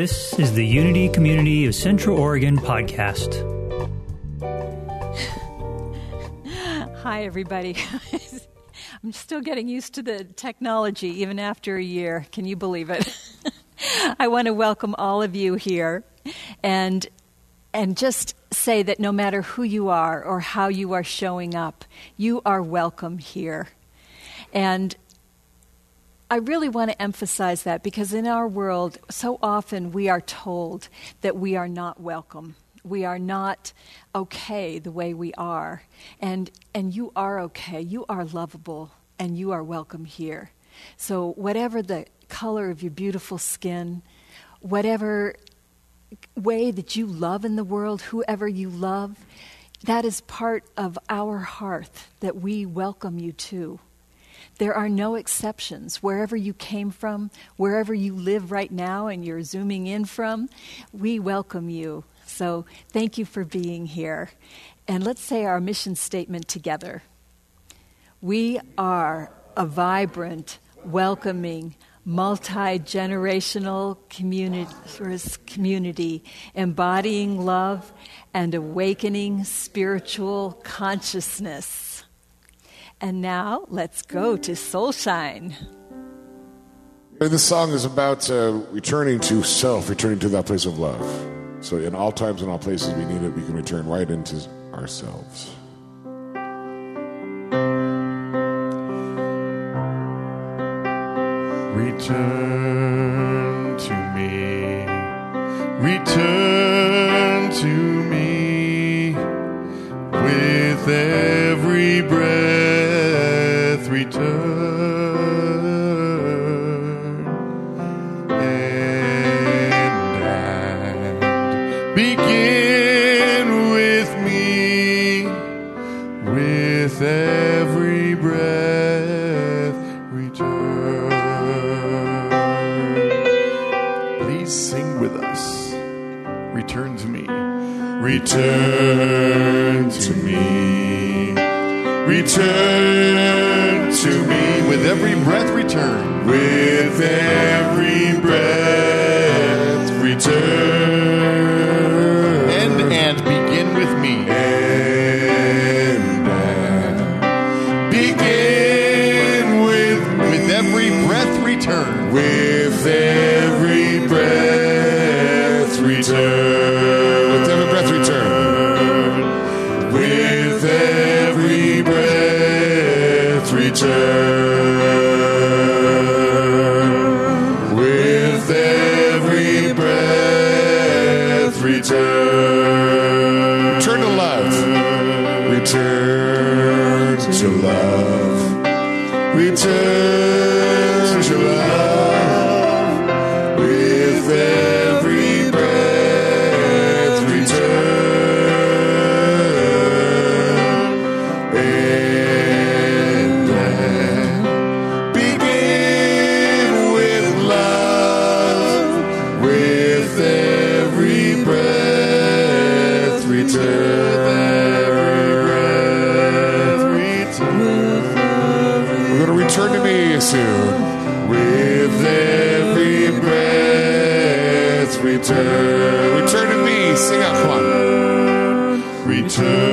This is the Unity Community of Central Oregon podcast. Hi, everybody. I'm still getting used to the technology even after a year. Can you believe it? I want to welcome all of you here and and just say that no matter who you are or how you are showing up, you are welcome here. And I really want to emphasize that because in our world, so often we are told that we are not welcome. We are not okay the way we are. And, and you are okay. You are lovable and you are welcome here. So, whatever the color of your beautiful skin, whatever way that you love in the world, whoever you love, that is part of our hearth that we welcome you to. There are no exceptions. Wherever you came from, wherever you live right now and you're zooming in from, we welcome you. So thank you for being here. And let's say our mission statement together. We are a vibrant, welcoming, multi generational community, community embodying love and awakening spiritual consciousness. And now let's go to Soulshine. This song is about uh, returning to self, returning to that place of love. So, in all times and all places we need it, we can return right into ourselves. Return to me, return to me with every Return to me. Return to me. With every breath, return. With every on.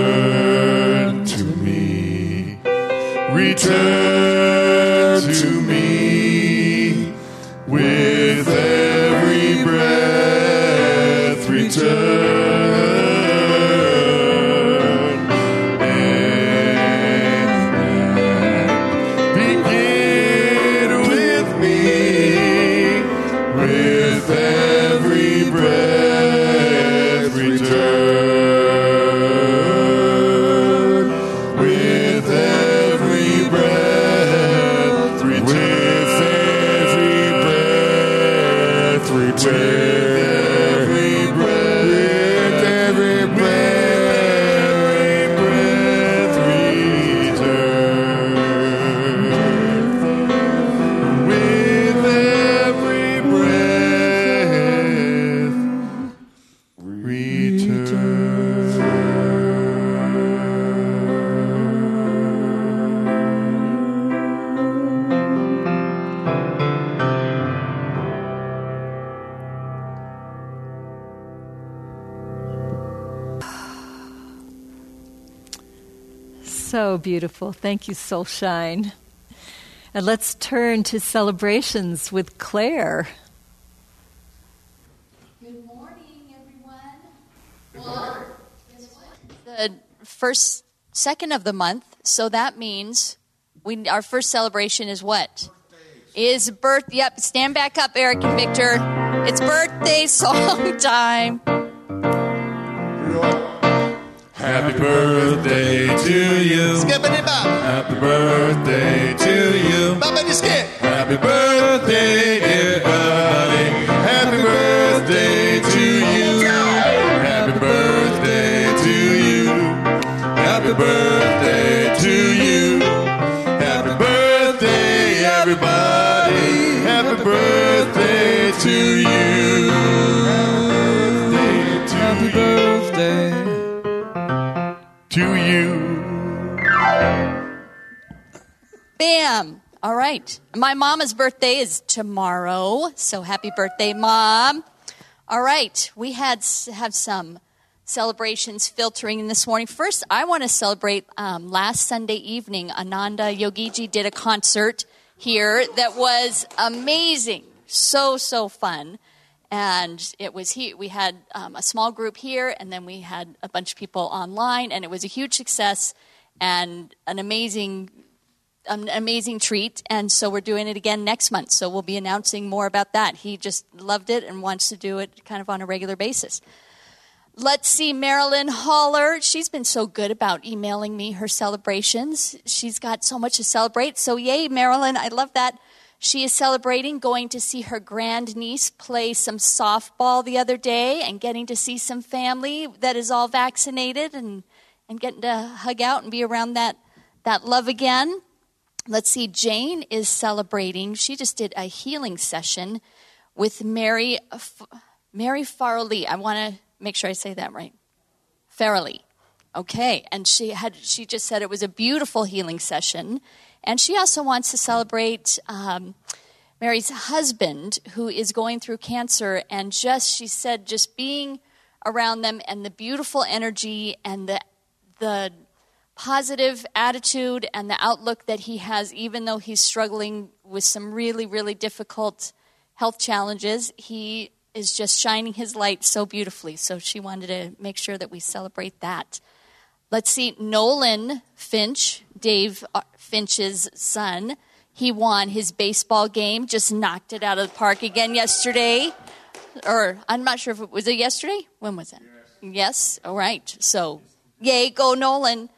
Beautiful. Thank you, Soulshine. And let's turn to celebrations with Claire. Good morning, everyone. Well, guess what? The first, second of the month, so that means we our first celebration is what? Is birth? Yep. Stand back up, Eric and Victor. It's birthday song time. Happy birthday to you. Skippity bop. Happy birthday to you. Boppity skip. Happy birthday, dear buddy. Happy birthday to you. Happy birthday to you. Happy birthday to you. Happy birthday, everybody. Happy birthday to you. Right. My mama's birthday is tomorrow, so happy birthday, mom. All right. We had have some celebrations filtering in this morning. First, I want to celebrate um, last Sunday evening. Ananda Yogiji did a concert here that was amazing, so so fun. And it was he. We had um, a small group here, and then we had a bunch of people online, and it was a huge success and an amazing an amazing treat, and so we're doing it again next month. So we'll be announcing more about that. He just loved it and wants to do it kind of on a regular basis. Let's see, Marilyn Haller. She's been so good about emailing me her celebrations. She's got so much to celebrate. So, yay, Marilyn. I love that. She is celebrating going to see her grandniece play some softball the other day and getting to see some family that is all vaccinated and, and getting to hug out and be around that, that love again. Let's see, Jane is celebrating. She just did a healing session with Mary, Mary Farley. I want to make sure I say that right. Farley. Okay, and she had she just said it was a beautiful healing session, and she also wants to celebrate um, Mary's husband who is going through cancer, and just she said just being around them and the beautiful energy and the the positive attitude and the outlook that he has, even though he's struggling with some really, really difficult health challenges, he is just shining his light so beautifully. So she wanted to make sure that we celebrate that. Let's see, Nolan Finch, Dave Finch's son, he won his baseball game, just knocked it out of the park again yesterday. Or I'm not sure if it was it yesterday? When was it? Yes. yes? All right. So, yay, go Nolan.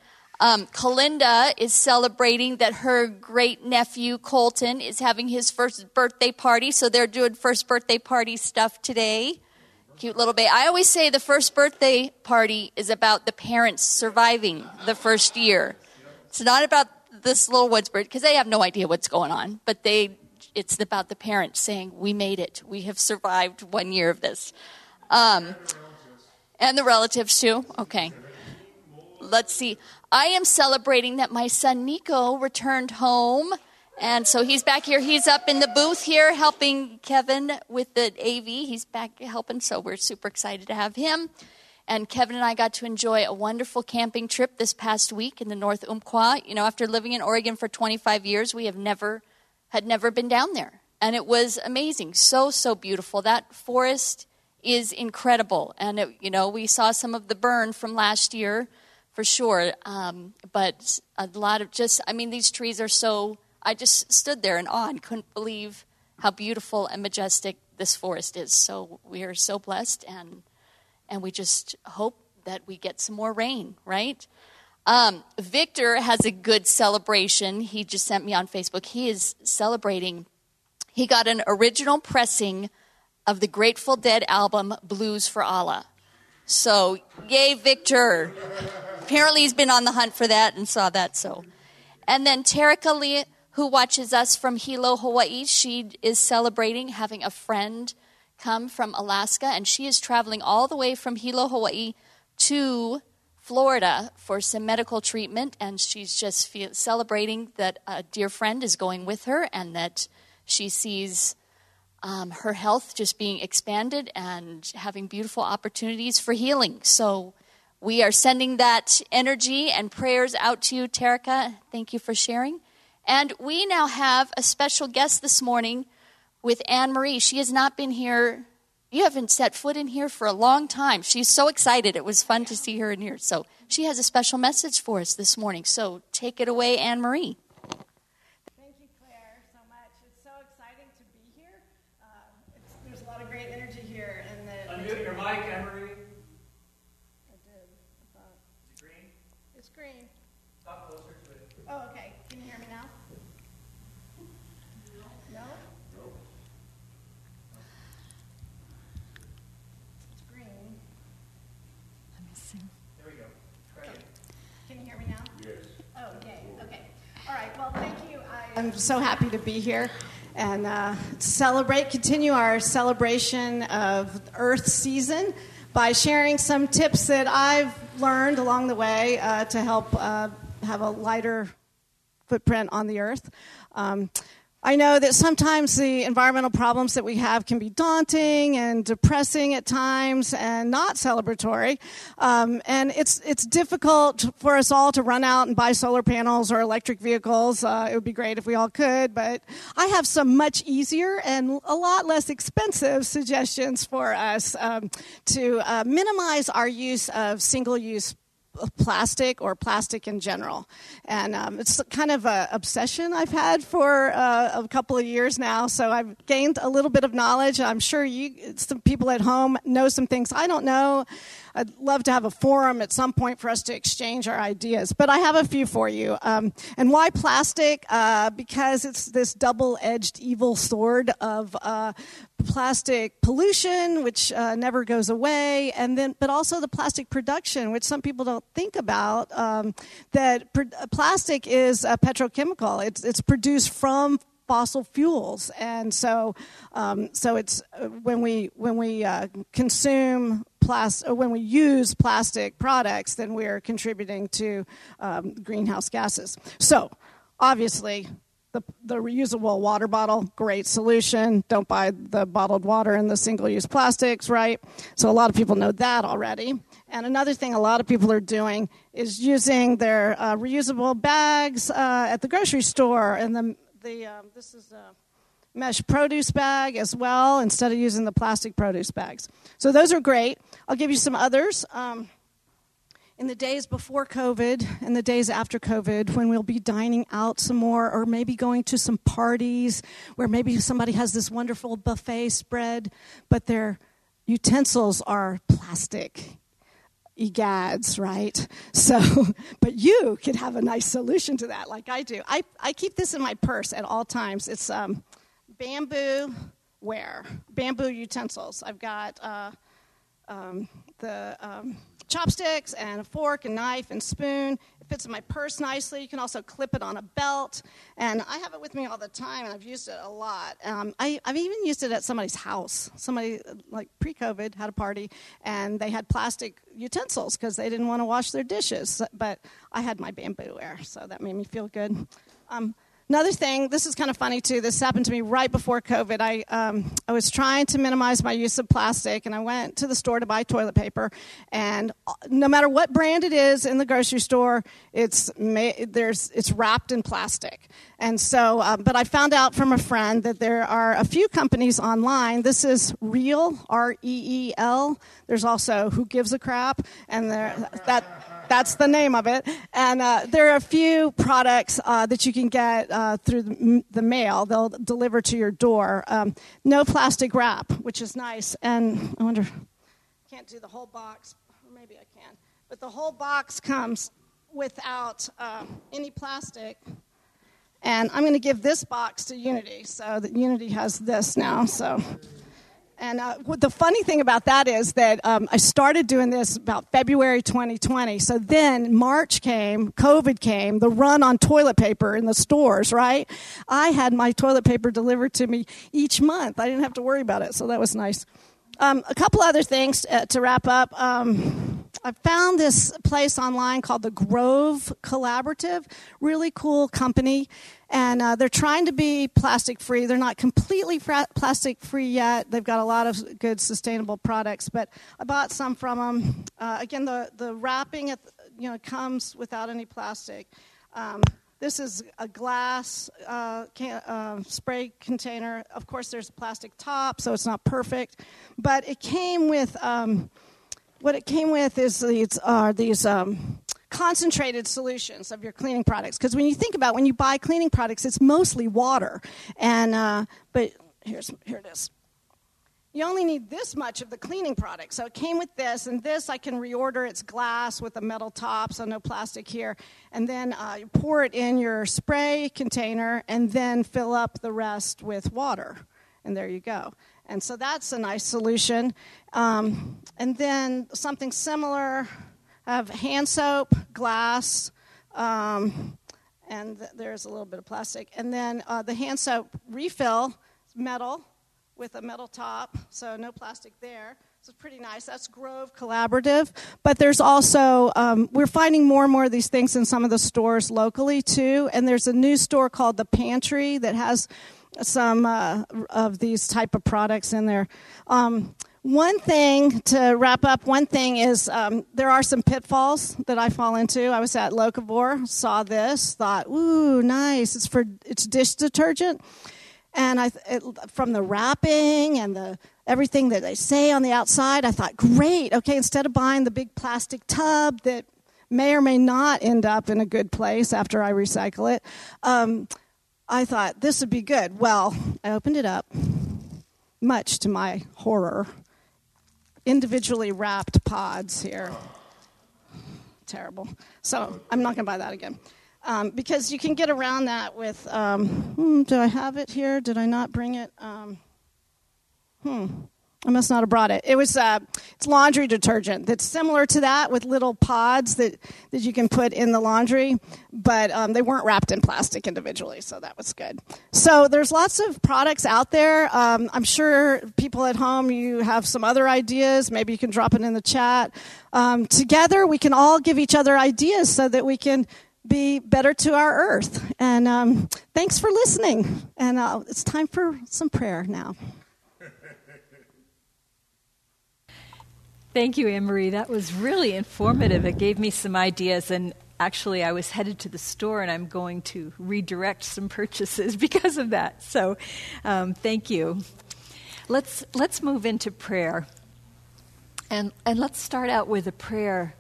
Um, Kalinda is celebrating that her great nephew Colton is having his first birthday party, so they're doing first birthday party stuff today. Cute little baby. I always say the first birthday party is about the parents surviving the first year. It's not about this little woods bird because they have no idea what's going on, but they it's about the parents saying, "We made it. We have survived one year of this," um, and the relatives too. Okay let's see. I am celebrating that my son Nico returned home. And so he's back here. He's up in the booth here helping Kevin with the AV. He's back helping, so we're super excited to have him. And Kevin and I got to enjoy a wonderful camping trip this past week in the North Umpqua. You know, after living in Oregon for 25 years, we have never had never been down there. And it was amazing. So, so beautiful. That forest is incredible. And, it, you know, we saw some of the burn from last year for sure. Um, but a lot of just, I mean, these trees are so, I just stood there in awe and couldn't believe how beautiful and majestic this forest is. So we are so blessed, and, and we just hope that we get some more rain, right? Um, Victor has a good celebration. He just sent me on Facebook. He is celebrating, he got an original pressing of the Grateful Dead album Blues for Allah. So, yay, Victor apparently he's been on the hunt for that and saw that. So, and then Tarika Lee, who watches us from Hilo, Hawaii, she is celebrating having a friend come from Alaska, and she is traveling all the way from Hilo, Hawaii, to Florida for some medical treatment, and she's just feel, celebrating that a dear friend is going with her, and that she sees um, her health just being expanded and having beautiful opportunities for healing. So we are sending that energy and prayers out to you, Terica. Thank you for sharing. And we now have a special guest this morning with Anne Marie. She has not been here. You haven't set foot in here for a long time. She's so excited. It was fun to see her in here. So she has a special message for us this morning. So take it away, Anne Marie. Thank you, Claire, so much. It's so exciting to be here. Uh, it's, there's a lot of great energy here, and the Unmute your mic, Emery. I did. I thought Is it green? it's green. Talk closer to it. Oh, okay. Can you hear me now? No. It's green. Let me see. There we go. Try it. Can you hear me now? Yes. Oh, yay. Okay. All right. Well, thank you. I, I'm so happy to be here and uh, celebrate, continue our celebration of Earth season by sharing some tips that I've learned along the way uh, to help uh, have a lighter footprint on the earth. Um, I know that sometimes the environmental problems that we have can be daunting and depressing at times and not celebratory. Um, and it's, it's difficult for us all to run out and buy solar panels or electric vehicles. Uh, it would be great if we all could, but I have some much easier and a lot less expensive suggestions for us um, to uh, minimize our use of single use plastic or plastic in general. And um, it's kind of an obsession I've had for uh, a couple of years now. So I've gained a little bit of knowledge. I'm sure you, some people at home know some things I don't know. I'd love to have a forum at some point for us to exchange our ideas. But I have a few for you. Um, and why plastic? Uh, because it's this double edged evil sword of uh, plastic pollution, which uh, never goes away, and then, but also the plastic production, which some people don't think about. Um, that pr- plastic is a petrochemical. It's it's produced from fossil fuels, and so um, so it's uh, when we when we uh, consume plastic when we use plastic products, then we are contributing to um, greenhouse gases. So obviously. The, the reusable water bottle, great solution. Don't buy the bottled water and the single use plastics, right? So, a lot of people know that already. And another thing a lot of people are doing is using their uh, reusable bags uh, at the grocery store. And the, the um, this is a mesh produce bag as well, instead of using the plastic produce bags. So, those are great. I'll give you some others. Um, in the days before COVID and the days after COVID, when we'll be dining out some more, or maybe going to some parties where maybe somebody has this wonderful buffet spread, but their utensils are plastic. Egads, right? So, but you could have a nice solution to that, like I do. I, I keep this in my purse at all times. It's um, bamboo ware, bamboo utensils. I've got uh, um, the um, chopsticks and a fork and knife and spoon. It fits in my purse nicely. You can also clip it on a belt. And I have it with me all the time, and I've used it a lot. Um, I, have even used it at somebody's house. Somebody, like pre COVID, had a party, and they had plastic utensils because they didn't want to wash their dishes. But I had my bamboo ware, so that made me feel good. Um, Another thing, this is kind of funny too. This happened to me right before COVID. I um, I was trying to minimize my use of plastic, and I went to the store to buy toilet paper. And uh, no matter what brand it is in the grocery store, it's there's it's wrapped in plastic. And so, uh, but I found out from a friend that there are a few companies online. This is Reel R E E L. There's also Who Gives a Crap, and there that that's the name of it. And uh, there are a few products uh, that you can get uh, through the, mail. They'll deliver to your door. Um, no plastic wrap, which is nice. And I wonder, can't do the whole box. Or maybe I can. But the whole box comes without uh, any plastic. And I'm going to give this box to Unity, so that Unity has this now. So. And uh, the funny thing about that is that um, I started doing this about February 2020. So then March came, COVID came, the run on toilet paper in the stores, right? I had my toilet paper delivered to me each month. I didn't have to worry about it, so that was nice. Um, a couple other things uh, to wrap up. Um, I found this place online called the Grove Collaborative. Really cool company. And uh, they're trying to be plastic free. They're not completely fra- plastic free yet. They've got a lot of good sustainable products, but I bought some from them. Uh, again, the, the wrapping at, you know comes without any plastic. Um, this is a glass uh, can, uh, spray container. Of course, there's a plastic top, so it's not perfect. But it came with um, what it came with is these are these um, concentrated solutions of your cleaning products. Because when you think about when you buy cleaning products, it's mostly water. And uh, but here's here it is you only need this much of the cleaning product. So it came with this, and this I can reorder. It's glass with a metal top, so no plastic here. And then uh, you pour it in your spray container, and then fill up the rest with water. And there you go. And so that's a nice solution. Um, and then something similar Have hand soap, glass, um, and th- there's a little bit of plastic. And then uh, the hand soap refill, metal with a metal top, so no plastic there. So it's pretty nice. That's Grove Collaborative. But there's also, um, we're finding more and more of these things in some of the stores locally too. And there's a new store called The Pantry that has some uh, of these type of products in there. Um, one thing to wrap up, one thing is um, there are some pitfalls that I fall into. I was at Locavore, saw this, thought, ooh, nice. It's for it's dish detergent and I, it, from the wrapping and the everything that they say on the outside, I thought, great. Okay, instead of buying the big plastic tub that may or may not end up in a good place after I recycle it, um, I thought this would be good. Well, I opened it up, much to my horror. Individually wrapped pods here. Terrible. So I'm not going to buy that again um, because you can get around that with. Um, hmm, do I have it here? Did I not bring it? Um, hmm. I must not have brought it. It was uh, it's laundry detergent that's similar to that with little pods that, that you can put in the laundry, but um, they weren't wrapped in plastic individually, so that was good. So there's lots of products out there. Um, I'm sure people at home you have some other ideas. Maybe you can drop it in the chat. Um, together we can all give each other ideas so that we can be better to our earth. And um, thanks for listening. And uh, it's time for some prayer now. Thank you, Anne Marie. That was really informative. It gave me some ideas, and actually, I was headed to the store, and I'm going to redirect some purchases because of that. So, um, thank you. Let's let's move into prayer, and and let's start out with a prayer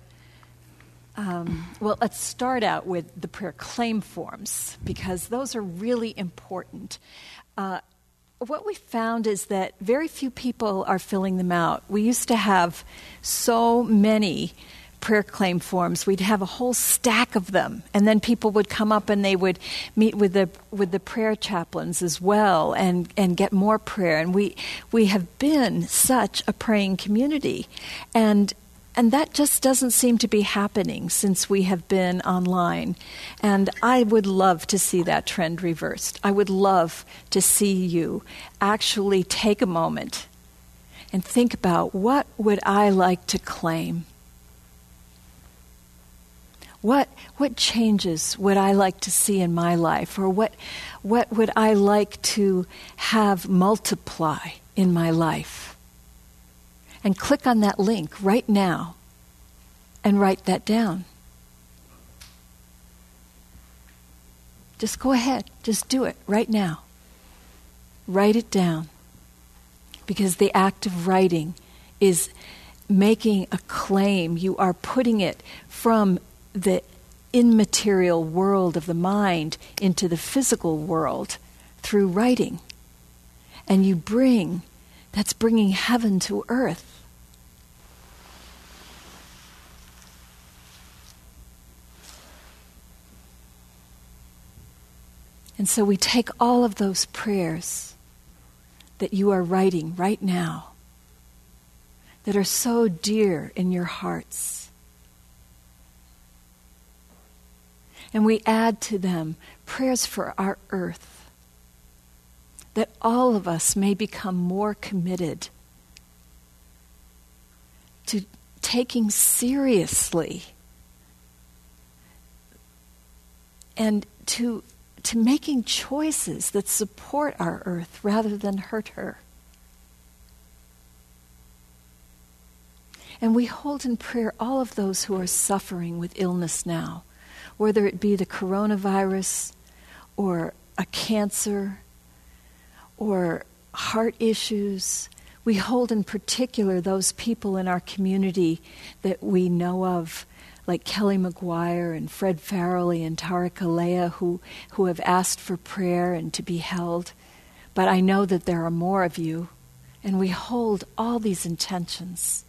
um, well, let's start out with the prayer claim forms because those are really important. Uh, what we found is that very few people are filling them out. We used to have so many prayer claim forms. We'd have a whole stack of them, and then people would come up and they would meet with the with the prayer chaplains as well, and and get more prayer. And we we have been such a praying community, and and that just doesn't seem to be happening since we have been online. And I would love to see that trend reversed. I would love to see you actually take a moment and think about what would I like to claim? What, what changes would I like to see in my life? Or what, what would I like to have multiply in my life? And click on that link right now and write that down. Just go ahead, just do it right now. Write it down. Because the act of writing is making a claim. You are putting it from the immaterial world of the mind into the physical world through writing. And you bring that's bringing heaven to earth. And so we take all of those prayers that you are writing right now, that are so dear in your hearts, and we add to them prayers for our earth that all of us may become more committed to taking seriously and to, to making choices that support our earth rather than hurt her. And we hold in prayer all of those who are suffering with illness now, whether it be the coronavirus or a cancer or heart issues. We hold in particular those people in our community that we know of, like Kelly McGuire and Fred Farrelly and Tara Kalea, who, who have asked for prayer and to be held. But I know that there are more of you, and we hold all these intentions.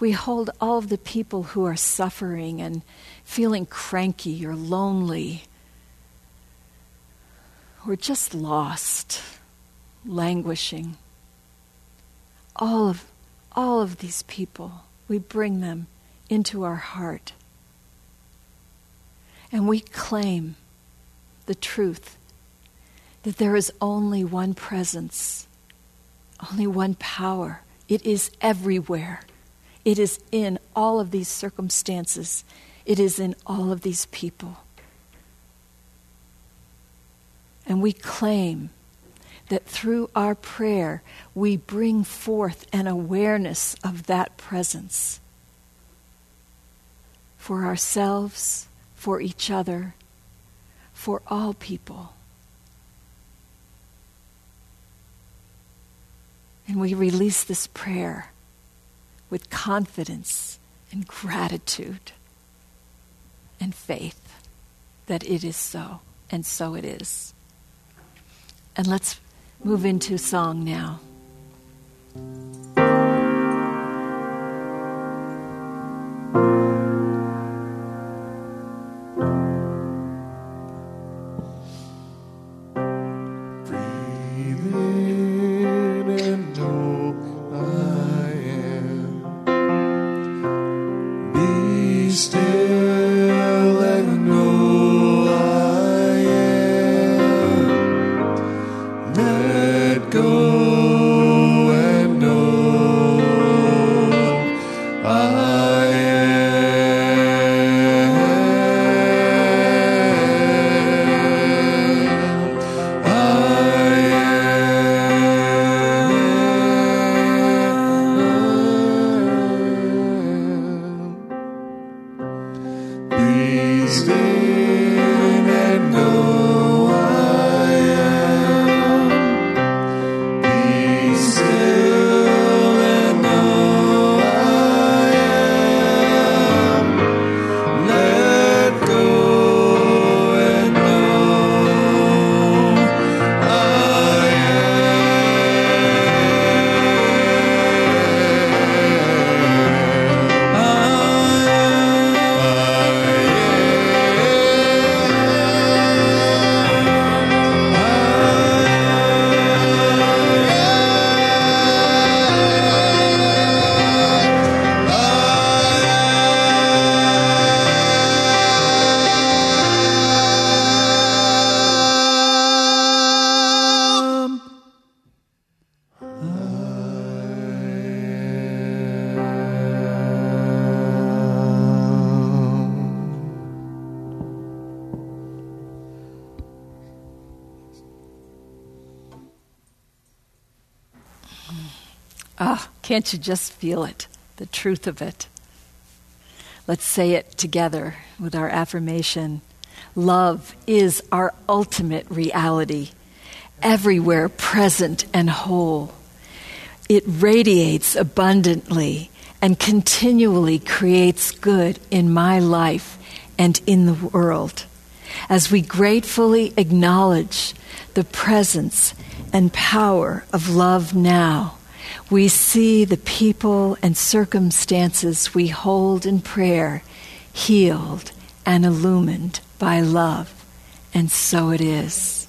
We hold all of the people who are suffering and feeling cranky or lonely or just lost, languishing. All of, all of these people, we bring them into our heart. And we claim the truth that there is only one presence, only one power. It is everywhere. It is in all of these circumstances. It is in all of these people. And we claim that through our prayer, we bring forth an awareness of that presence for ourselves, for each other, for all people. And we release this prayer with confidence and gratitude and faith that it is so, and so it is. And let's move into song now. Can't you just feel it? The truth of it. Let's say it together with our affirmation. Love is our ultimate reality, everywhere present and whole. It radiates abundantly and continually creates good in my life and in the world. As we gratefully acknowledge the presence and power of love now, we see the people and circumstances we hold in prayer healed and illumined by love. And so it is.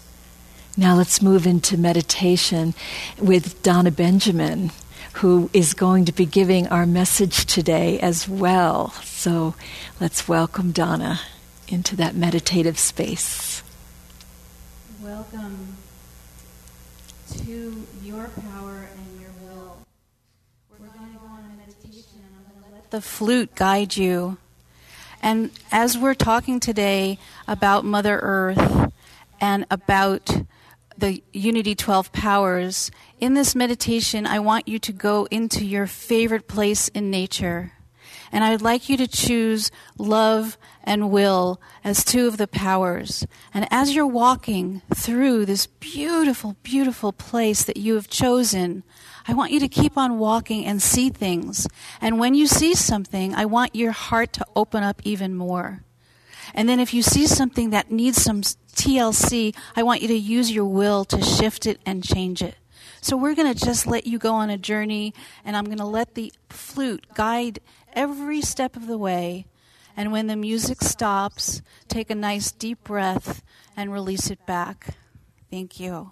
Now let's move into meditation with Donna Benjamin, who is going to be giving our message today as well. So let's welcome Donna into that meditative space. Welcome to your power and your will. We're going to go on a meditation the flute guide you. And as we're talking today about Mother Earth and about the Unity 12 powers, in this meditation, I want you to go into your favorite place in nature. And I'd like you to choose love and will as two of the powers. And as you're walking through this beautiful, beautiful place that you have chosen, I want you to keep on walking and see things. And when you see something, I want your heart to open up even more. And then if you see something that needs some TLC, I want you to use your will to shift it and change it. So we're going to just let you go on a journey, and I'm going to let the flute guide every step of the way. And when the music stops, take a nice deep breath and release it back. Thank you.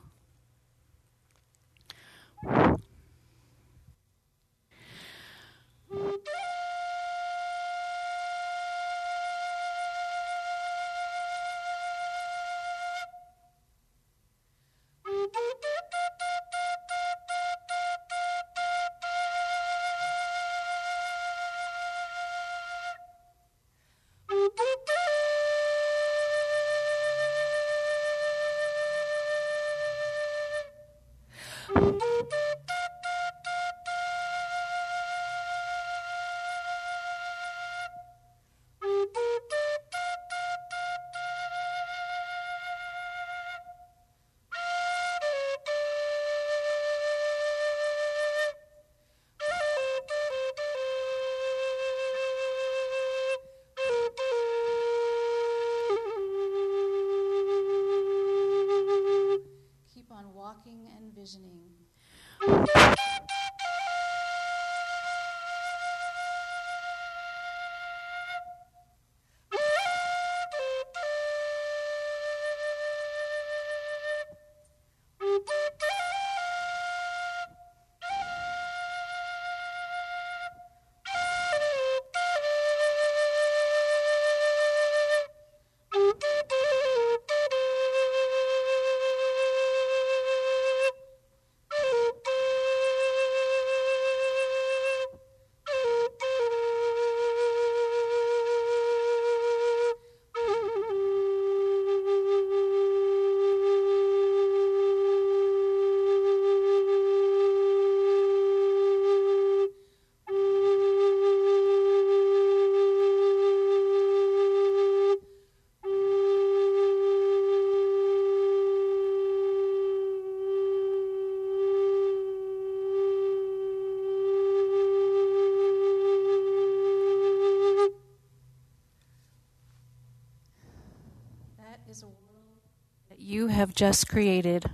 Have just created.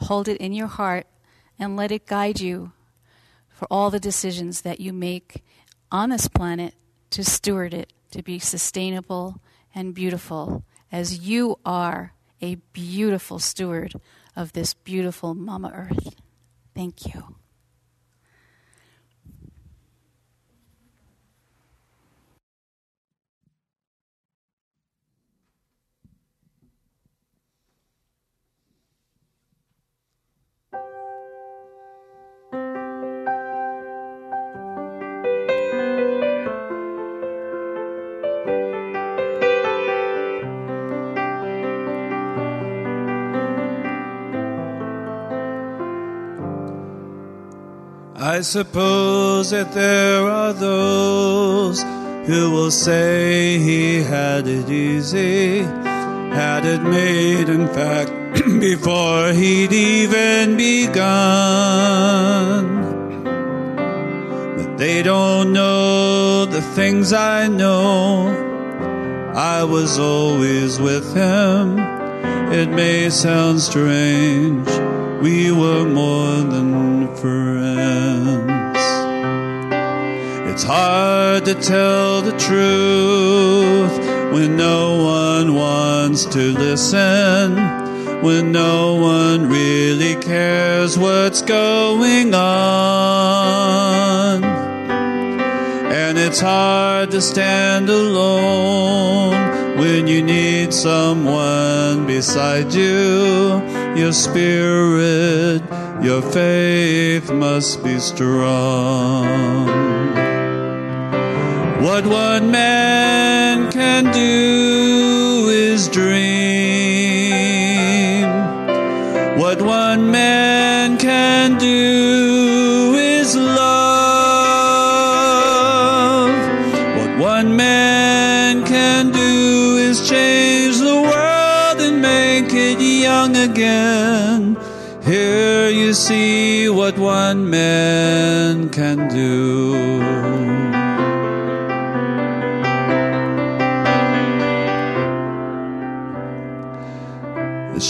Hold it in your heart and let it guide you for all the decisions that you make on this planet to steward it, to be sustainable and beautiful, as you are a beautiful steward of this beautiful Mama Earth. Thank you. I suppose that there are those who will say he had it easy, had it made, in fact, before he'd even begun. But they don't know the things I know. I was always with him. It may sound strange, we were more than hard to tell the truth when no one wants to listen, when no one really cares what's going on. And it's hard to stand alone when you need someone beside you. Your spirit, your faith must be strong. What one man can do is dream. What one man can do is love. What one man can do is change the world and make it young again. Here you see what one man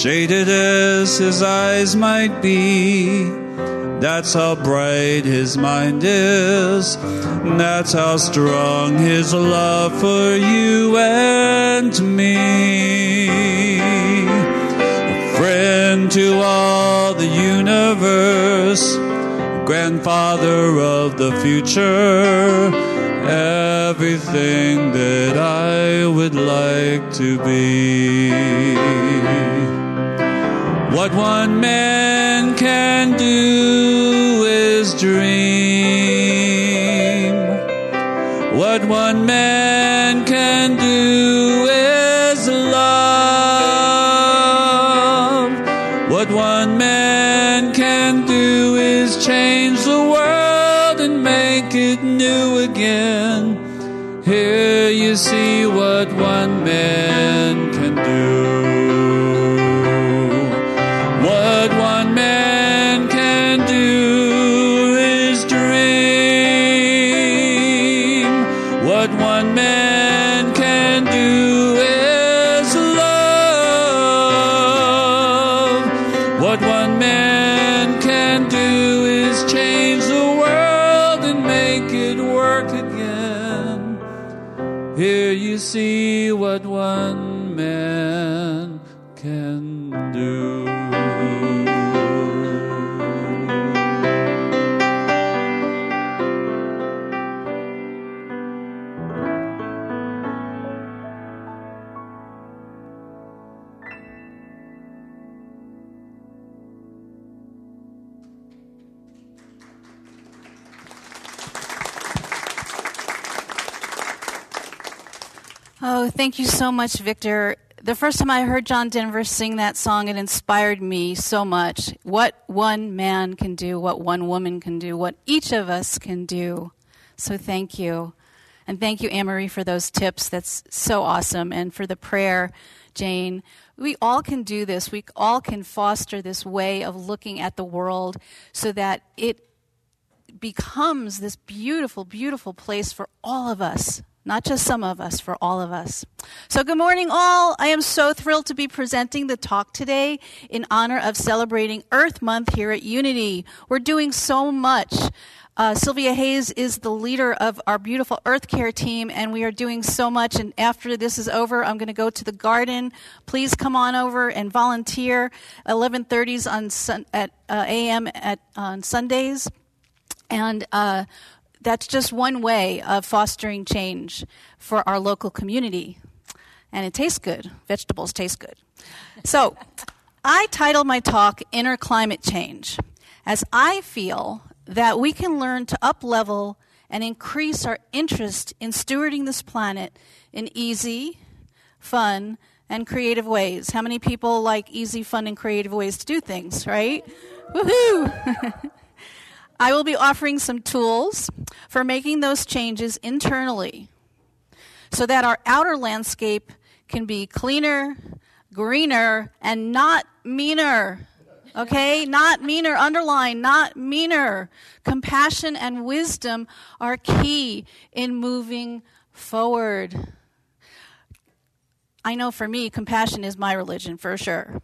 shaded as his eyes might be, that's how bright his mind is. That's how strong his love for you and me. A friend to all the universe, grandfather of the future, everything that I would like to be. What one man can do is dream. What one man can do thank you so much, Victor. The first time I heard John Denver sing that song, it inspired me so much. What one man can do, what one woman can do, what each of us can do. So thank you. And thank you, Anne Marie, for those tips. That's so awesome. And for the prayer, Jane. We all can do this. We all can foster this way of looking at the world so that it becomes this beautiful, beautiful place for all of us, not just some of us, for all of us. So, good morning, all. I am so thrilled to be presenting the talk today in honor of celebrating Earth Month here at Unity. We're doing so much. Uh, Sylvia Hayes is the leader of our beautiful Earth Care team, and we are doing so much. And after this is over, I'm going to go to the garden. Please come on over and volunteer. 11:30s on sun, at uh, a.m. at on Sundays, and uh, that's just one way of fostering change for our local community. And it tastes good. Vegetables taste good. So, I titled my talk "Inner Climate Change," as I feel that we can learn to uplevel and increase our interest in stewarding this planet in easy, fun, and creative ways. How many people like easy, fun, and creative ways to do things, right? Woohoo! I will be offering some tools for making those changes internally so that our outer landscape can be cleaner, greener, and not meaner. Okay? Not meaner, underline, not meaner. Compassion and wisdom are key in moving forward. I know for me, compassion is my religion for sure.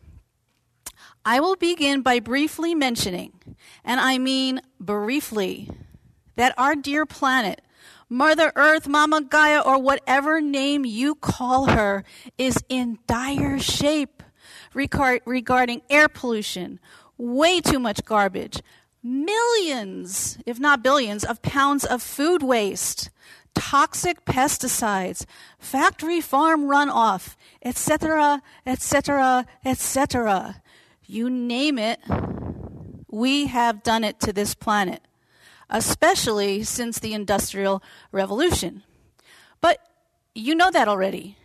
I will begin by briefly mentioning, and I mean briefly, that our dear planet, Mother Earth, Mama Gaia, or whatever name you call her, is in dire shape regarding air pollution, way too much garbage, millions, if not billions, of pounds of food waste, toxic pesticides, factory farm runoff, etc., etc., etc. You name it, we have done it to this planet, especially since the Industrial Revolution. But you know that already.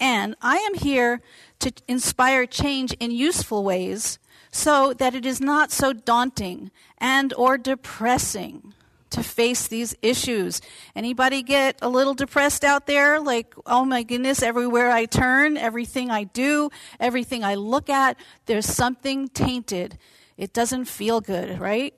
And I am here to inspire change in useful ways so that it is not so daunting and or depressing to face these issues. Anybody get a little depressed out there like oh my goodness everywhere I turn, everything I do, everything I look at, there's something tainted. It doesn't feel good, right?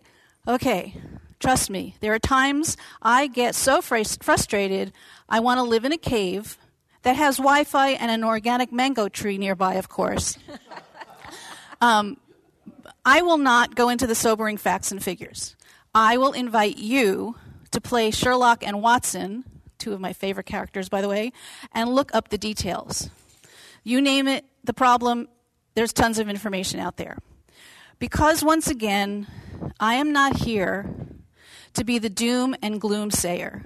Okay. Trust me, there are times I get so frustrated, I want to live in a cave that has Wi Fi and an organic mango tree nearby, of course. um, I will not go into the sobering facts and figures. I will invite you to play Sherlock and Watson, two of my favorite characters, by the way, and look up the details. You name it, the problem, there's tons of information out there. Because once again, I am not here to be the doom and gloom sayer.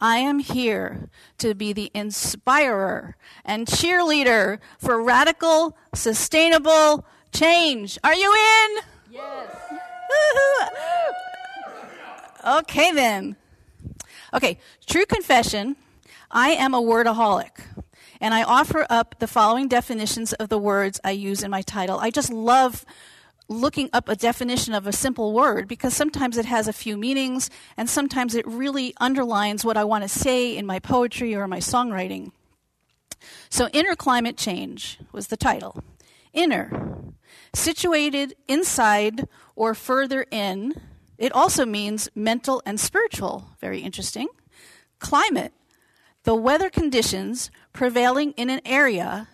I am here to be the inspirer and cheerleader for radical, sustainable change. Are you in? Yes. Okay, then. Okay, true confession I am a wordaholic. And I offer up the following definitions of the words I use in my title. I just love looking up a definition of a simple word because sometimes it has a few meanings and sometimes it really underlines what I want to say in my poetry or my songwriting. So, Inner Climate Change was the title. Inner, situated inside or further in. It also means mental and spiritual. Very interesting. Climate, the weather conditions prevailing in an area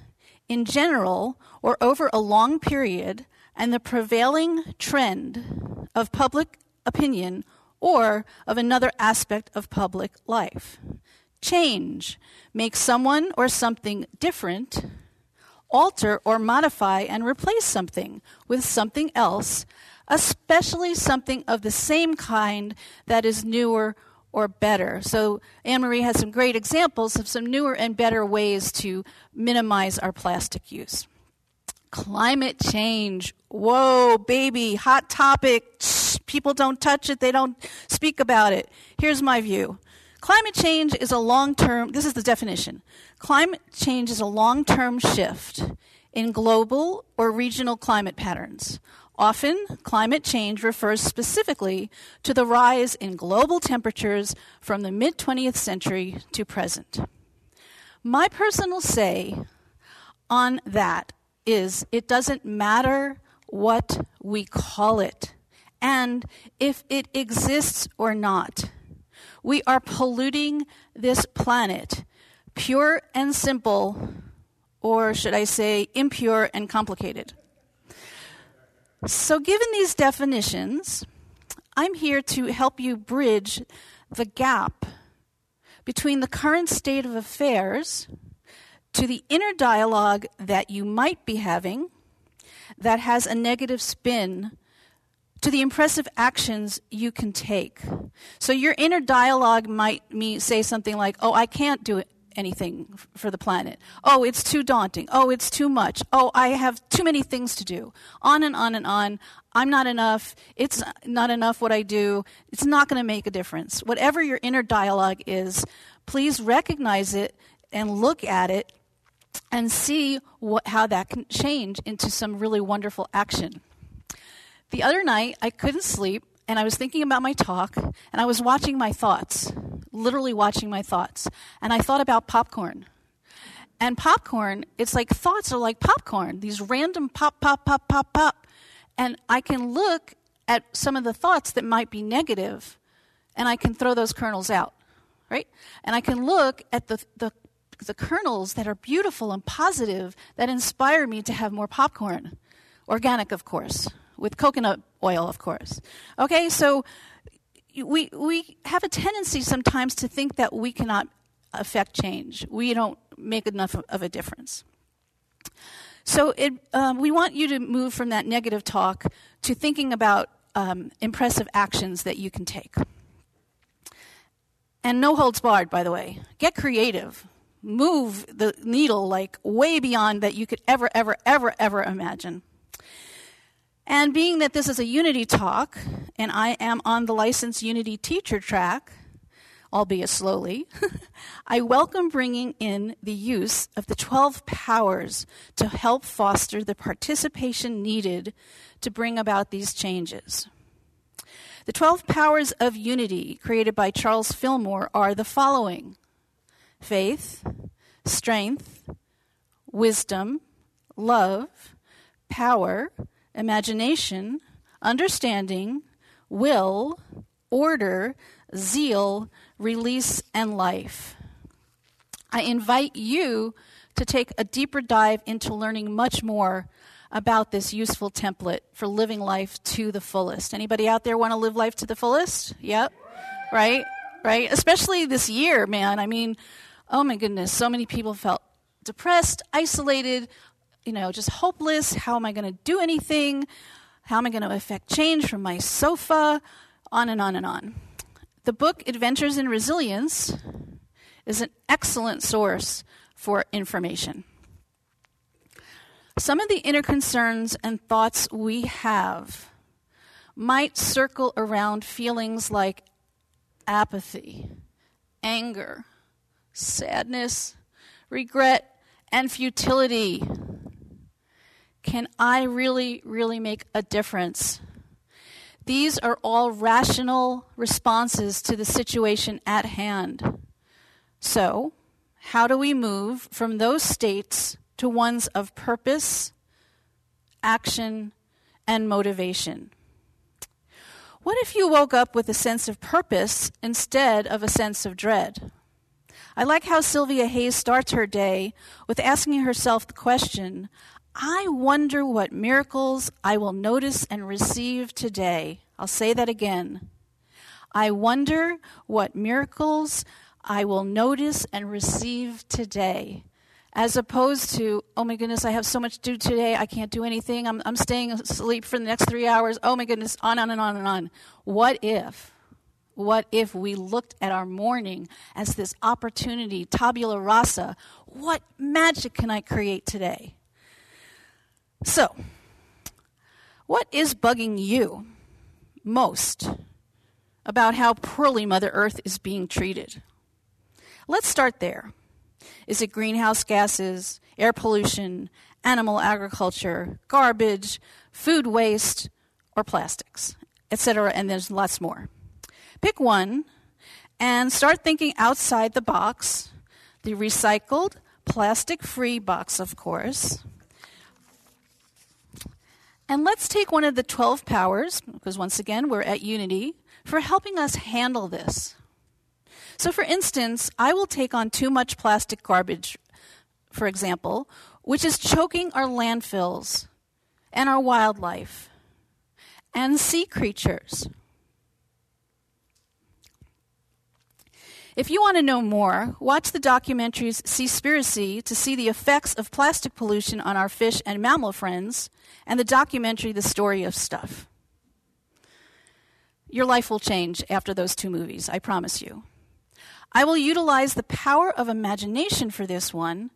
in general or over a long period and the prevailing trend of public opinion or of another aspect of public life. Change makes someone or something different, alter or modify and replace something with something else, especially something of the same kind that is newer or better. So, Anne Marie has some great examples of some newer and better ways to minimize our plastic use. Climate change. Whoa, baby, hot topic. People don't touch it, they don't speak about it. Here's my view climate change is a long term, this is the definition. Climate change is a long term shift in global or regional climate patterns. Often, climate change refers specifically to the rise in global temperatures from the mid 20th century to present. My personal say on that is it doesn't matter what we call it and if it exists or not. We are polluting this planet, pure and simple, or should I say, impure and complicated. So, given these definitions, I'm here to help you bridge the gap between the current state of affairs to the inner dialogue that you might be having that has a negative spin to the impressive actions you can take. So your inner dialogue might say something like, "Oh, I can't do anything for the planet. Oh, it's too daunting. Oh, it's too much. Oh, I have too many things to do." On and on and on. I'm not enough. It's not enough what I do. It's not going to make a difference. Whatever your inner dialogue is, please recognize it and look at it and see what, how that can change into some really wonderful action. The other night, I couldn't sleep, and I was thinking about my talk, and I was watching my thoughts, literally watching my thoughts. And I thought about popcorn. And popcorn, it's like thoughts are like popcorn, these random pop, pop, pop, pop, pop. And I can look at some of the thoughts that might be negative, and I can throw those kernels out, right? And I can look at the, the the kernels that are beautiful and positive that inspire me to have more popcorn. Organic, of course, with coconut oil, of course. Okay, so we, we have a tendency sometimes to think that we cannot affect change. We don't make enough of a difference. So it, um, we want you to move from that negative talk to thinking about um, impressive actions that you can take. And no holds barred, by the way. Get creative move the needle like way beyond that you could ever, ever, ever, ever imagine. And being that this is a Unity talk, and I am on the licensed Unity teacher track, albeit slowly, I welcome bringing in the use of the 12 powers to help foster the participation needed to bring about these changes. The 12 powers of unity created by Charles Fillmore are the following faith, strength, wisdom, love, power, imagination, understanding, will, order, zeal, release, and life. I invite you to take a deeper dive into learning much more about this useful template for living life to the fullest. Anybody out there want to live life to the fullest? Yep. Right? Right? Especially this year, man. I mean, oh my goodness, so many people felt depressed, isolated, you know, just hopeless. How am I going to do anything? How am I going to affect change from my sofa? On and on and on. The book Adventures in Resilience is an excellent source for information. Some of the inner concerns and thoughts we have might circle around feelings like apathy, anger, sadness, regret, and futility. Can I really, really make a difference? These are all rational responses to the situation at hand. So, how do we move from those states to ones of purpose, action, and motivation? What if you woke up with a sense of purpose instead of a sense of dread? I like how Sylvia Hayes starts her day with asking herself the question I wonder what miracles I will notice and receive today. I'll say that again. I wonder what miracles I will notice and receive today. As opposed to, oh my goodness, I have so much to do today, I can't do anything, I'm, I'm staying asleep for the next three hours, oh my goodness, on, on, and on and on. What if? What if we looked at our morning as this opportunity, tabula rasa? What magic can I create today? So, what is bugging you most about how poorly Mother Earth is being treated? Let's start there. Is it greenhouse gases, air pollution, animal agriculture, garbage, food waste, or plastics, etc., and there's lots more. Pick one and start thinking outside the box, the recycled, plastic free box, of course. And let's take one of the 12 powers, because once again, we're at unity, for helping us handle this. So, for instance, I will take on too much plastic garbage, for example, which is choking our landfills and our wildlife and sea creatures. If you want to know more, watch the documentaries Seaspiracy to see the effects of plastic pollution on our fish and mammal friends, and the documentary The Story of Stuff. Your life will change after those two movies, I promise you. I will utilize the power of imagination for this one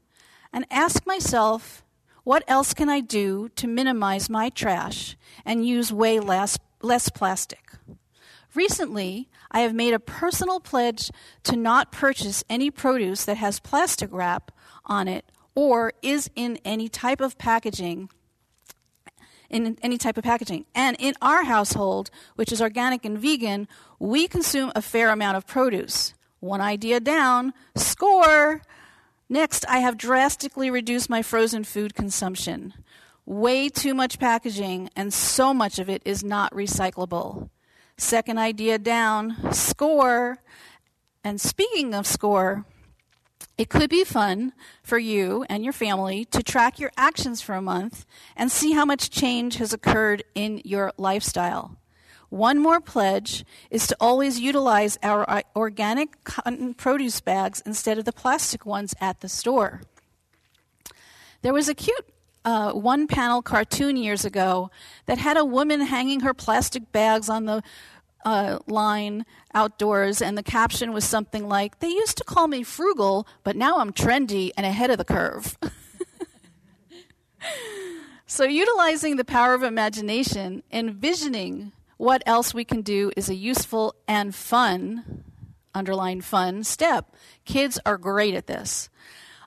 and ask myself, what else can I do to minimize my trash and use way less, less plastic? Recently, I have made a personal pledge to not purchase any produce that has plastic wrap on it or is in any type of packaging in any type of packaging. And in our household, which is organic and vegan, we consume a fair amount of produce. One idea down, score. Next, I have drastically reduced my frozen food consumption. Way too much packaging, and so much of it is not recyclable. Second idea down, score. And speaking of score, it could be fun for you and your family to track your actions for a month and see how much change has occurred in your lifestyle. One more pledge is to always utilize our uh, organic cotton produce bags instead of the plastic ones at the store. There was a cute uh, one panel cartoon years ago that had a woman hanging her plastic bags on the uh, line outdoors, and the caption was something like, They used to call me frugal, but now I'm trendy and ahead of the curve. so, utilizing the power of imagination, envisioning what else we can do is a useful and fun underline fun, step. Kids are great at this.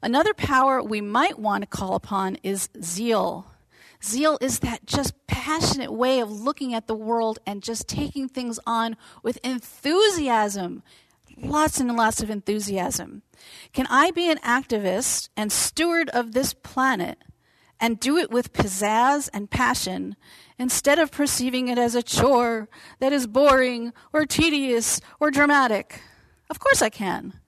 Another power we might want to call upon is zeal. Zeal is that just passionate way of looking at the world and just taking things on with enthusiasm. Lots and lots of enthusiasm. Can I be an activist and steward of this planet and do it with pizzazz and passion instead of perceiving it as a chore that is boring or tedious or dramatic? Of course I can.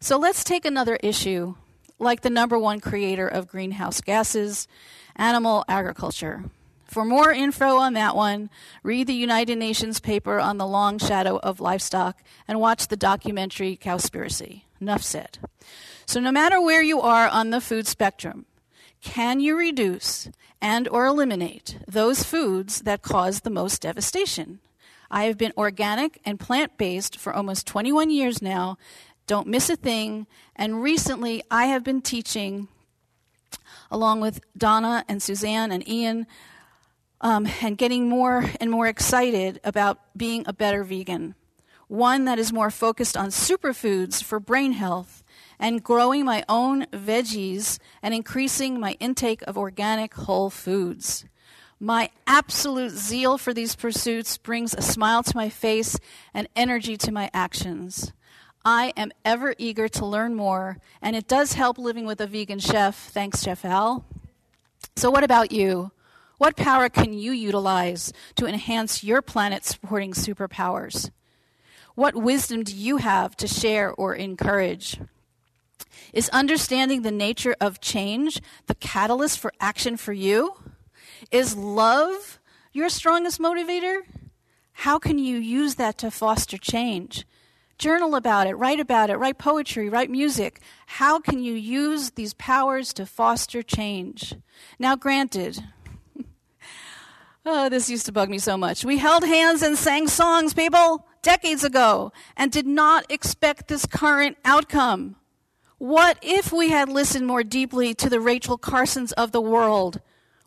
So let's take another issue, like the number one creator of greenhouse gases animal agriculture. For more info on that one, read the United Nations paper on the long shadow of livestock and watch the documentary Cowspiracy. Enough said. So no matter where you are on the food spectrum, can you reduce and or eliminate those foods that cause the most devastation? I have been organic and plant-based for almost 21 years now. Don't miss a thing. And recently I have been teaching along with Donna and Suzanne and Ian, um, and getting more and more excited about being a better vegan. One that is more focused on superfoods for brain health and growing my own veggies and increasing my intake of organic whole foods. My absolute zeal for these pursuits brings a smile to my face and energy to my actions. I am ever eager to learn more, and it does help living with a vegan chef. Thanks, Chef Al. So, what about you? What power can you utilize to enhance your planet supporting superpowers? What wisdom do you have to share or encourage? Is understanding the nature of change the catalyst for action for you? Is love your strongest motivator? How can you use that to foster change? Journal about it, write about it, write poetry, write music. How can you use these powers to foster change? Now, granted, oh, this used to bug me so much. We held hands and sang songs, people, decades ago, and did not expect this current outcome. What if we had listened more deeply to the Rachel Carsons of the world?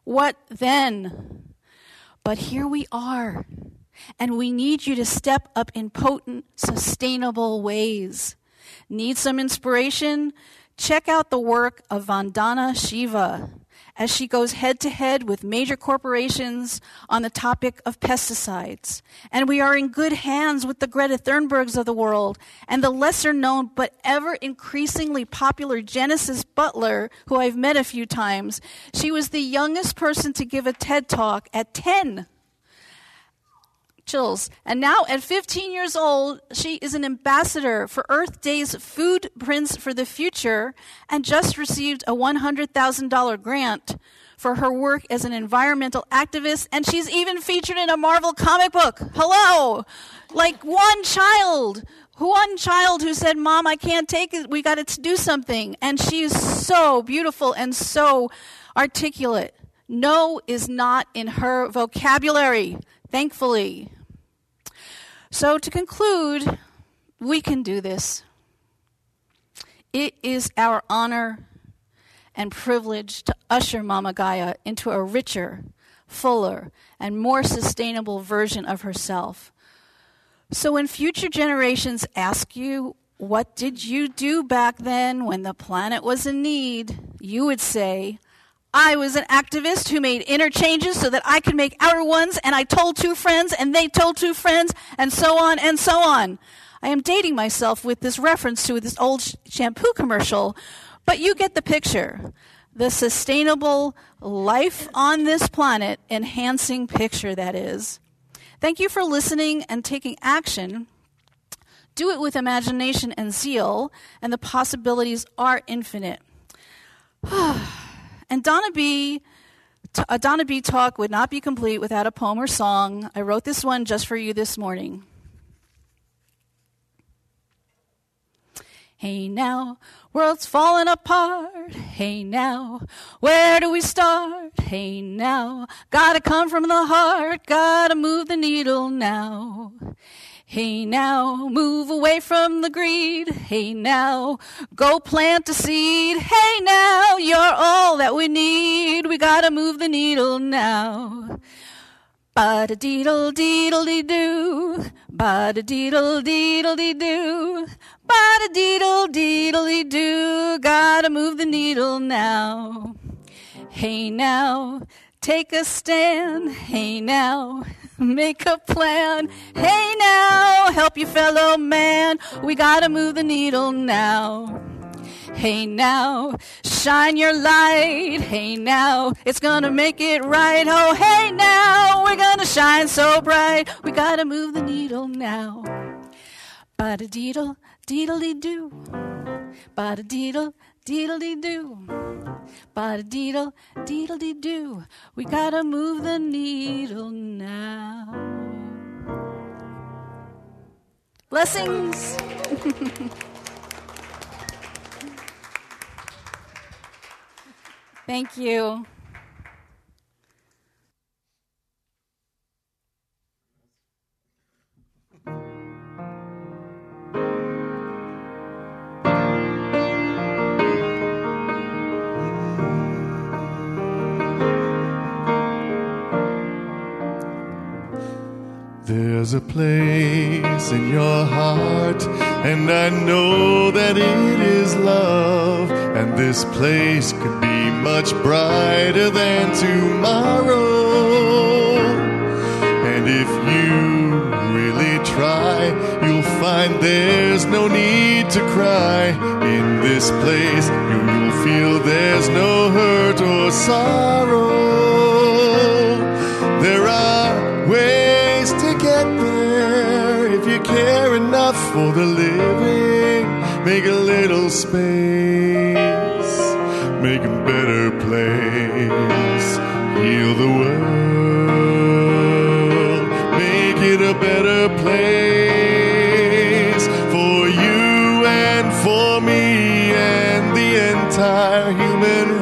What then? But here we are. And we need you to step up in potent, sustainable ways. Need some inspiration? Check out the work of Vandana Shiva as she goes head to head with major corporations on the topic of pesticides. And we are in good hands with the Greta Thunbergs of the world and the lesser known but ever increasingly popular Genesis Butler, who I've met a few times. She was the youngest person to give a TED talk at 10 chills. And now at 15 years old, she is an ambassador for Earth Day's Food Prints for the Future and just received a $100,000 grant for her work as an environmental activist. And she's even featured in a Marvel comic book. Hello! Like one child. One child who said, Mom, I can't take it. We got to do something. And she is so beautiful and so articulate. No is not in her vocabulary thankfully. So, to conclude, we can do this. It is our honor and privilege to usher Mama Gaia into a richer, fuller, and more sustainable version of herself. So, when future generations ask you, What did you do back then when the planet was in need? you would say, I was an activist who made inner changes so that I could make outer ones, and I told two friends, and they told two friends, and so on and so on. I am dating myself with this reference to this old sh- shampoo commercial, but you get the picture. The sustainable life on this planet enhancing picture, that is. Thank you for listening and taking action. Do it with imagination and zeal, and the possibilities are infinite. And Donna B. A Donna B talk would not be complete without a poem or song. I wrote this one just for you this morning. Hey now, world's falling apart. Hey now, where do we start? Hey now, gotta come from the heart, gotta move the needle now. Hey now, move away from the greed. Hey now, go plant a seed. Hey now, you're all that we need. We gotta move the needle now. Ba da deedle deedle dee doo. Ba da deedle deedle dee doo. Ba da deedle deedle dee doo. Gotta move the needle now. Hey now, take a stand. Hey now, make a plan. Hey now, help your fellow man. We gotta move the needle now. Hey now, shine your light. Hey now, it's gonna make it right. Oh, hey now, we're gonna shine so bright. We gotta move the needle now. Ba da deedle, deedle dee doo. Ba da deedle, deedle dee doo. Ba da deedle, deedle dee doo. We gotta move the needle now. Blessings. Thank you. There's a place in your heart, and I know that it is love. And this place could be much brighter than tomorrow. And if you really try, you'll find there's no need to cry. In this place, you- you'll feel there's no hurt or sorrow. There are for the living. Make a little space, make a better place. Heal the world, make it a better place for you and for me and the entire human race.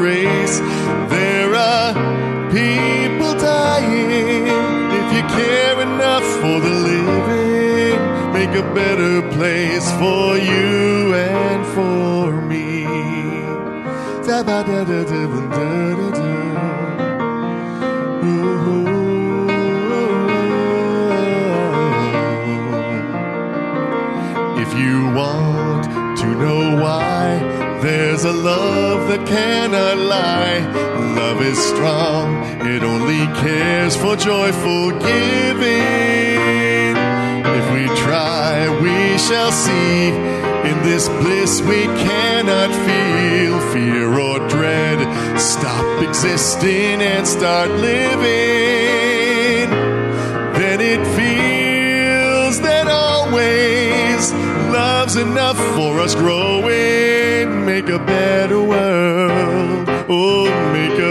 A better place for you and for me. If you want to know why, there's a love that cannot lie. Love is strong, it only cares for joyful giving. Shall see. In this bliss we cannot feel fear or dread. Stop existing and start living. Then it feels that always love's enough for us growing. Make a better world. Oh, make a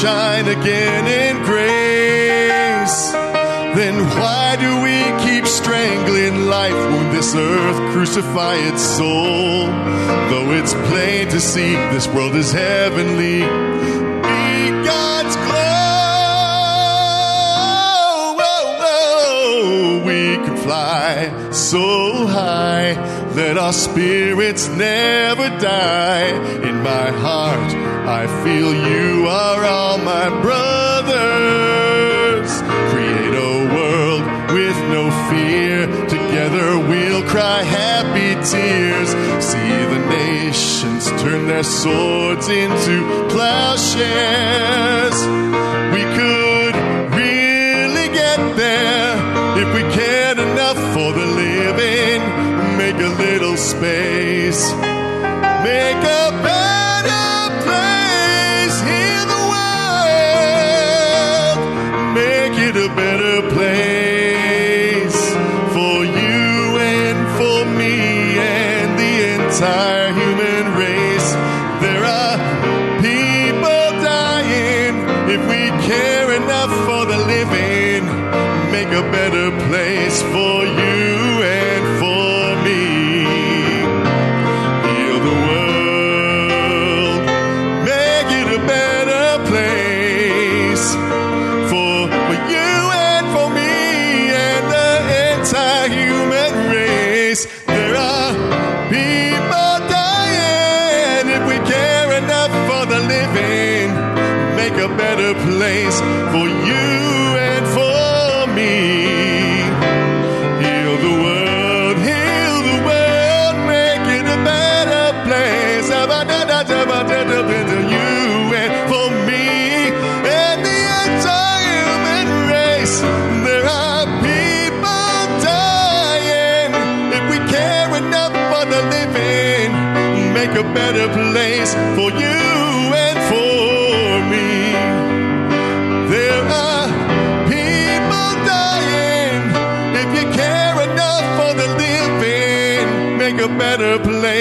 shine again in grace. Then why do we keep strangling life? Won't this earth crucify its soul? Though it's plain to see this world is heavenly. Be God's glow. We can fly so high that our spirits never die. In my heart, I feel you are all my brothers. Create a world with no fear. Together we'll cry happy tears. See the nations turn their swords into plowshares. We could really get there if we cared enough for the living. Make a little space. Place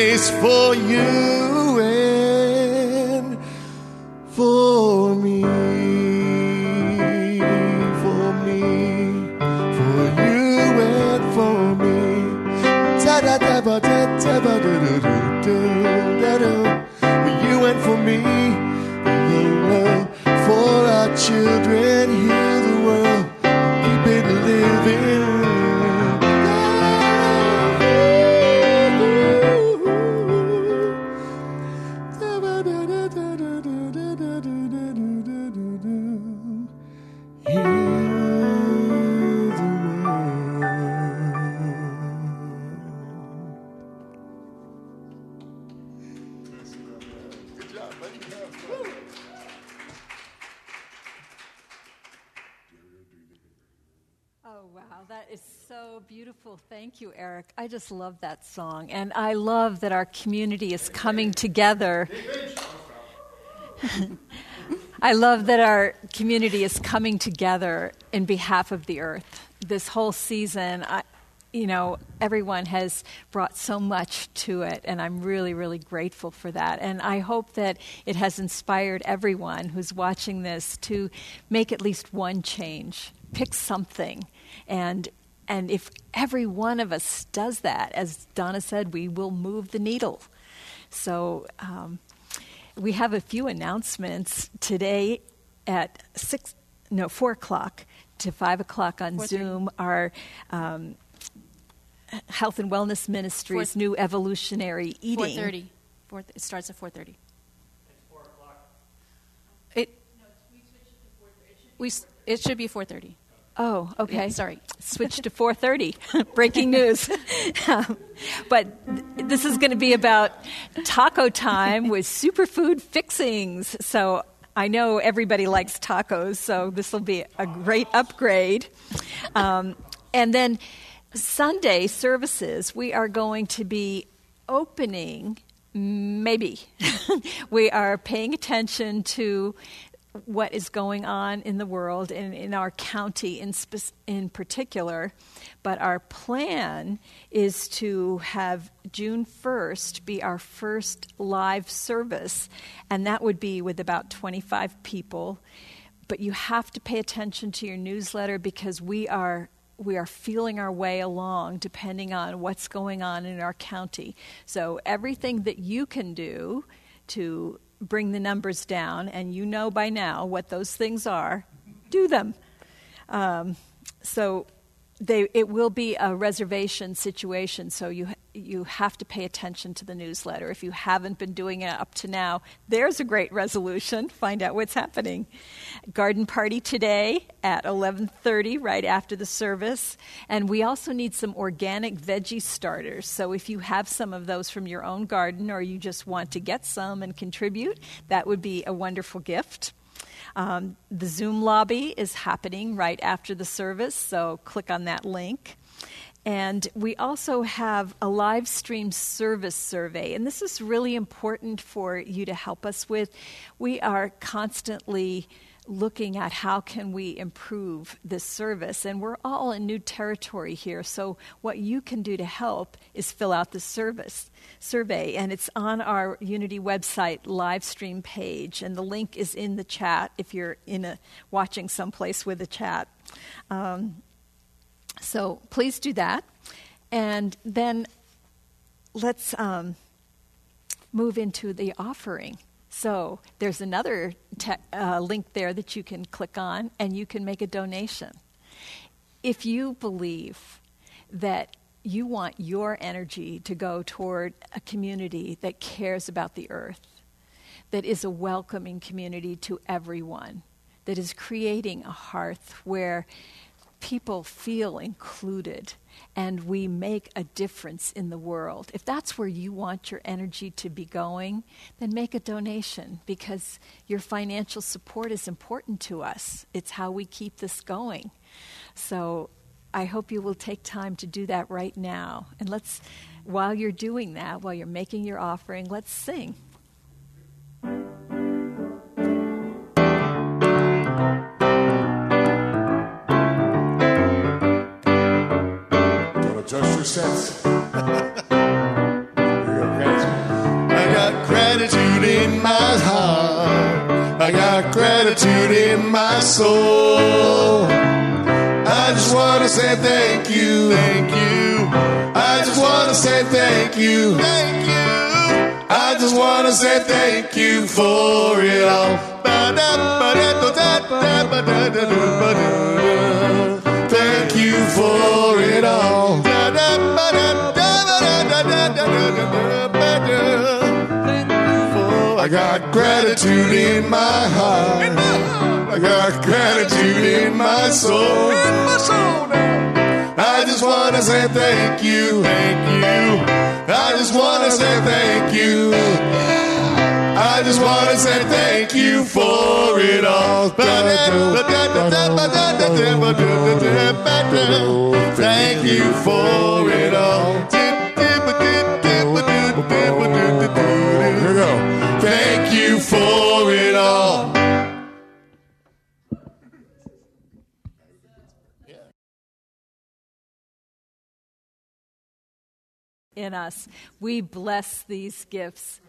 place for you love that song. And I love that our community is coming together. I love that our community is coming together in behalf of the earth. This whole season, I, you know, everyone has brought so much to it, and I'm really, really grateful for that. And I hope that it has inspired everyone who's watching this to make at least one change, pick something, and and if every one of us does that, as Donna said, we will move the needle. So. Um, we have a few announcements today at six, no, four o'clock to five o'clock on 4:30. Zoom. Our um, Health and Wellness Ministries Four- new evolutionary eating. Four thirty. Four. It starts at four thirty. It. We. s- It should be four thirty. Oh, okay. Yeah, sorry. Switch to 4:30. Breaking news. Um, but th- this is going to be about taco time with superfood fixings. So I know everybody likes tacos, so this will be a great upgrade. Um, and then Sunday services, we are going to be opening. Maybe we are paying attention to what is going on in the world and in our county in, spec- in particular. But our plan is to have June 1st be our first live service, and that would be with about 25 people. But you have to pay attention to your newsletter because we are we are feeling our way along depending on what's going on in our county. So everything that you can do to bring the numbers down, and you know by now what those things are, do them. Um, so they, it will be a reservation situation, so you you have to pay attention to the newsletter. If you haven't been doing it up to now, there's a great resolution. Find out what's happening. Garden party today at 11:30, right after the service, and we also need some organic veggie starters. So if you have some of those from your own garden, or you just want to get some and contribute, that would be a wonderful gift. Um, the Zoom lobby is happening right after the service, so click on that link. And we also have a live stream service survey, and this is really important for you to help us with. We are constantly looking at how can we improve this service. And we're all in new territory here. So what you can do to help is fill out the service survey. And it's on our unity website live stream page. And the link is in the chat if you're in a watching someplace with a chat. Um, So please do that. And then let's um, move into the offering. So there's another te- uh, link there that you can click on and you can make a donation. If you believe that you want your energy to go toward a community that cares about the earth, that is a welcoming community to everyone, that is creating a hearth where people feel included and we make a difference in the world. If that's where you want your energy to be going, then make a donation because your financial support is important to us. It's how we keep this going. So I hope you will take time to do that right now. And let's, while you're doing that, while you're making your offering, let's sing. Adjust your gratitude. I got gratitude in my heart. I got gratitude in my soul. I just want to say thank you, thank you. I just want to say thank you, thank you. I just want to say thank you for it all. Thank you for it all. I got gratitude in my heart. I got gratitude in my soul. In my soul I just want to say thank you, thank you. I just want to say thank you. I just want to say thank you for it all. Thank you for it all. In us. We bless these gifts.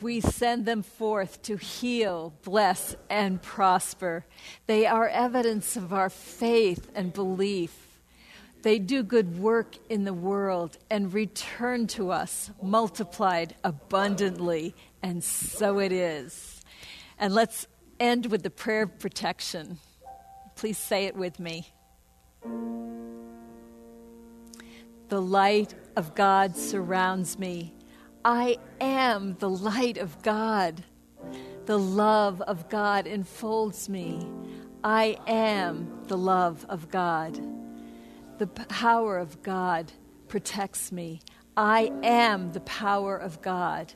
We send them forth to heal, bless, and prosper. They are evidence of our faith and belief. They do good work in the world and return to us multiplied abundantly, and so it is. And let's end with the prayer of protection. Please say it with me. The light of God surrounds me. I am the light of God. The love of God enfolds me. I am the love of God. The power of God protects me. I am the power of God.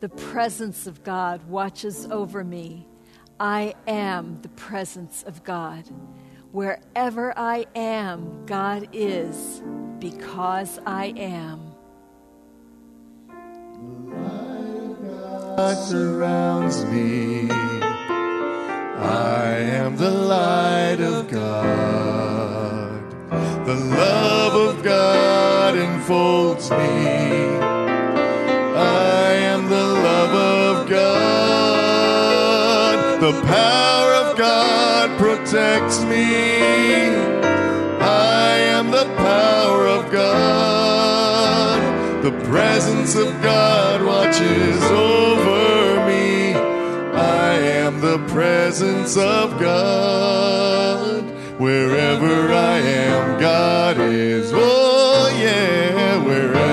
The presence of God watches over me. I am the presence of God. Wherever I am, God is because I am. God surrounds me. I am the light of God. The love of God enfolds me. The power of God protects me. I am the power of God. The presence of God watches over me. I am the presence of God. Wherever I am, God is. Oh, yeah, wherever.